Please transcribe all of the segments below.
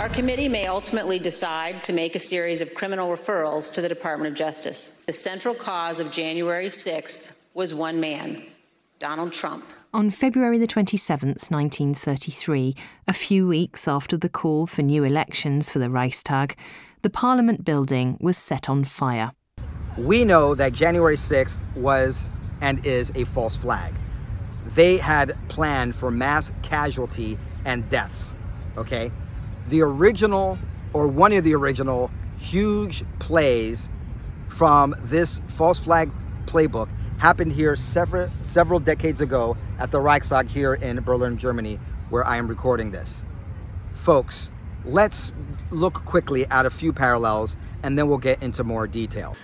Our committee may ultimately decide to make a series of criminal referrals to the Department of Justice. The central cause of January 6th was one man, Donald Trump. On February the 27th, 1933, a few weeks after the call for new elections for the Reichstag, the Parliament building was set on fire. We know that January 6th was and is a false flag. They had planned for mass casualty and deaths, okay? The original, or one of the original, huge plays from this false flag playbook happened here several, several decades ago at the Reichstag here in Berlin, Germany, where I am recording this. Folks, let's look quickly at a few parallels and then we'll get into more detail.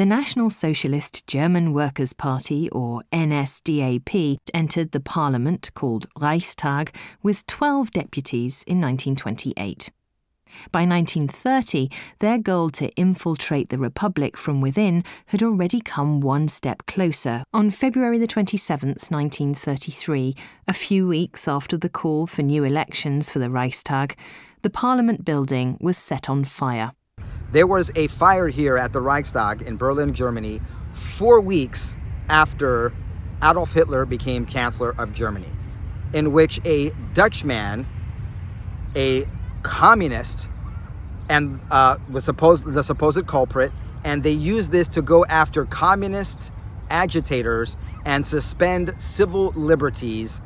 The National Socialist German Workers' Party, or NSDAP, entered the parliament, called Reichstag, with 12 deputies in 1928. By 1930, their goal to infiltrate the Republic from within had already come one step closer. On February 27, 1933, a few weeks after the call for new elections for the Reichstag, the Parliament building was set on fire. There was a fire here at the Reichstag in Berlin, Germany, four weeks after Adolf Hitler became Chancellor of Germany, in which a Dutchman, a communist, and uh, was supposed the supposed culprit, and they used this to go after communist agitators and suspend civil liberties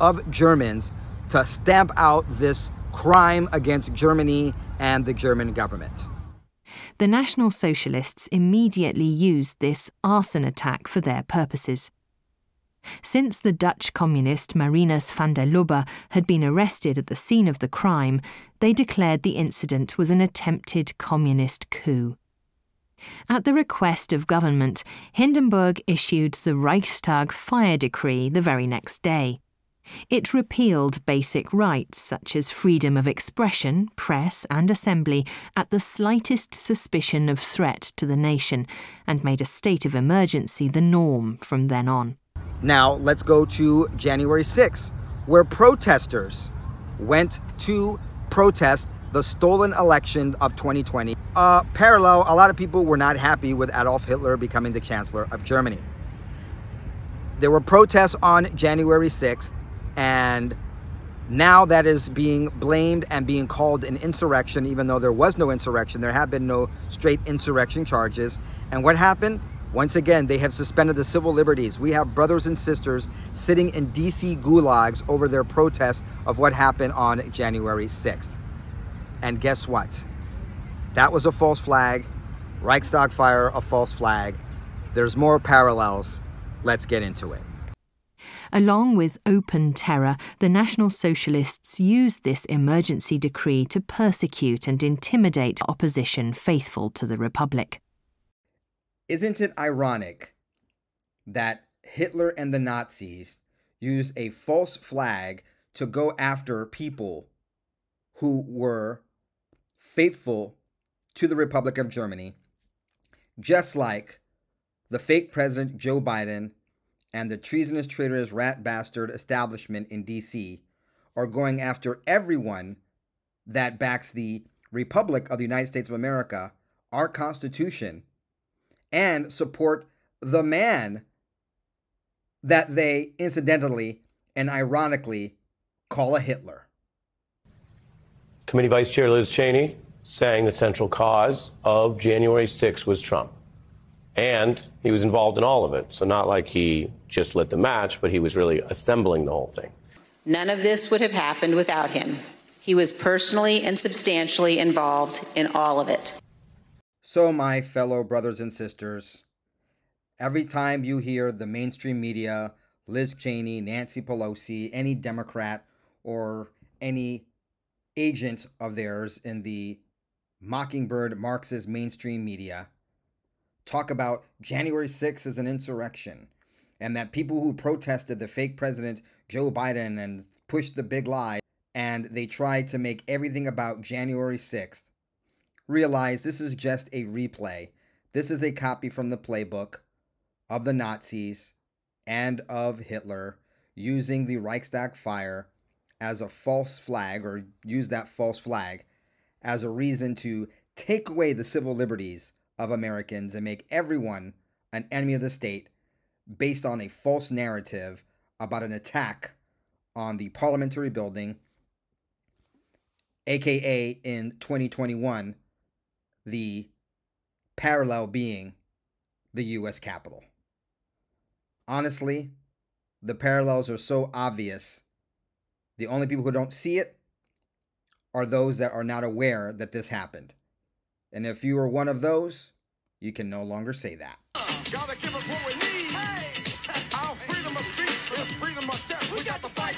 of Germans to stamp out this crime against Germany and the German government. The National Socialists immediately used this arson attack for their purposes. Since the Dutch communist Marinus van der Lubbe had been arrested at the scene of the crime, they declared the incident was an attempted communist coup. At the request of government, Hindenburg issued the Reichstag fire decree the very next day. It repealed basic rights such as freedom of expression, press, and assembly at the slightest suspicion of threat to the nation and made a state of emergency the norm from then on. Now, let's go to January 6, where protesters went to protest the stolen election of 2020. Uh, parallel, a lot of people were not happy with Adolf Hitler becoming the Chancellor of Germany. There were protests on January 6th and now that is being blamed and being called an insurrection, even though there was no insurrection. There have been no straight insurrection charges. And what happened? Once again, they have suspended the civil liberties. We have brothers and sisters sitting in DC gulags over their protest of what happened on January 6th. And guess what? That was a false flag. Reichstag fire, a false flag. There's more parallels. Let's get into it. Along with open terror, the National Socialists used this emergency decree to persecute and intimidate opposition faithful to the Republic. Isn't it ironic that Hitler and the Nazis used a false flag to go after people who were faithful to the Republic of Germany, just like the fake president Joe Biden and the treasonous, traitorous, rat bastard establishment in DC are going after everyone that backs the Republic of the United States of America, our Constitution, and support the man that they incidentally and ironically call a Hitler. Committee Vice Chair Liz Cheney saying the central cause of January 6 was Trump. And he was involved in all of it. So, not like he just lit the match, but he was really assembling the whole thing. None of this would have happened without him. He was personally and substantially involved in all of it. So, my fellow brothers and sisters, every time you hear the mainstream media, Liz Cheney, Nancy Pelosi, any Democrat, or any agent of theirs in the Mockingbird Marxist mainstream media, talk about January 6th as an insurrection and that people who protested the fake president Joe Biden and pushed the big lie and they tried to make everything about January 6th realize this is just a replay. This is a copy from the playbook of the Nazis and of Hitler using the Reichstag fire as a false flag or use that false flag as a reason to take away the civil liberties of Americans and make everyone an enemy of the state based on a false narrative about an attack on the parliamentary building, aka in 2021, the parallel being the US Capitol. Honestly, the parallels are so obvious. The only people who don't see it are those that are not aware that this happened. And if you are one of those, you can no longer say that. Gotta give us what we need. Hey. Our freedom of speech is freedom of death. We got to fight.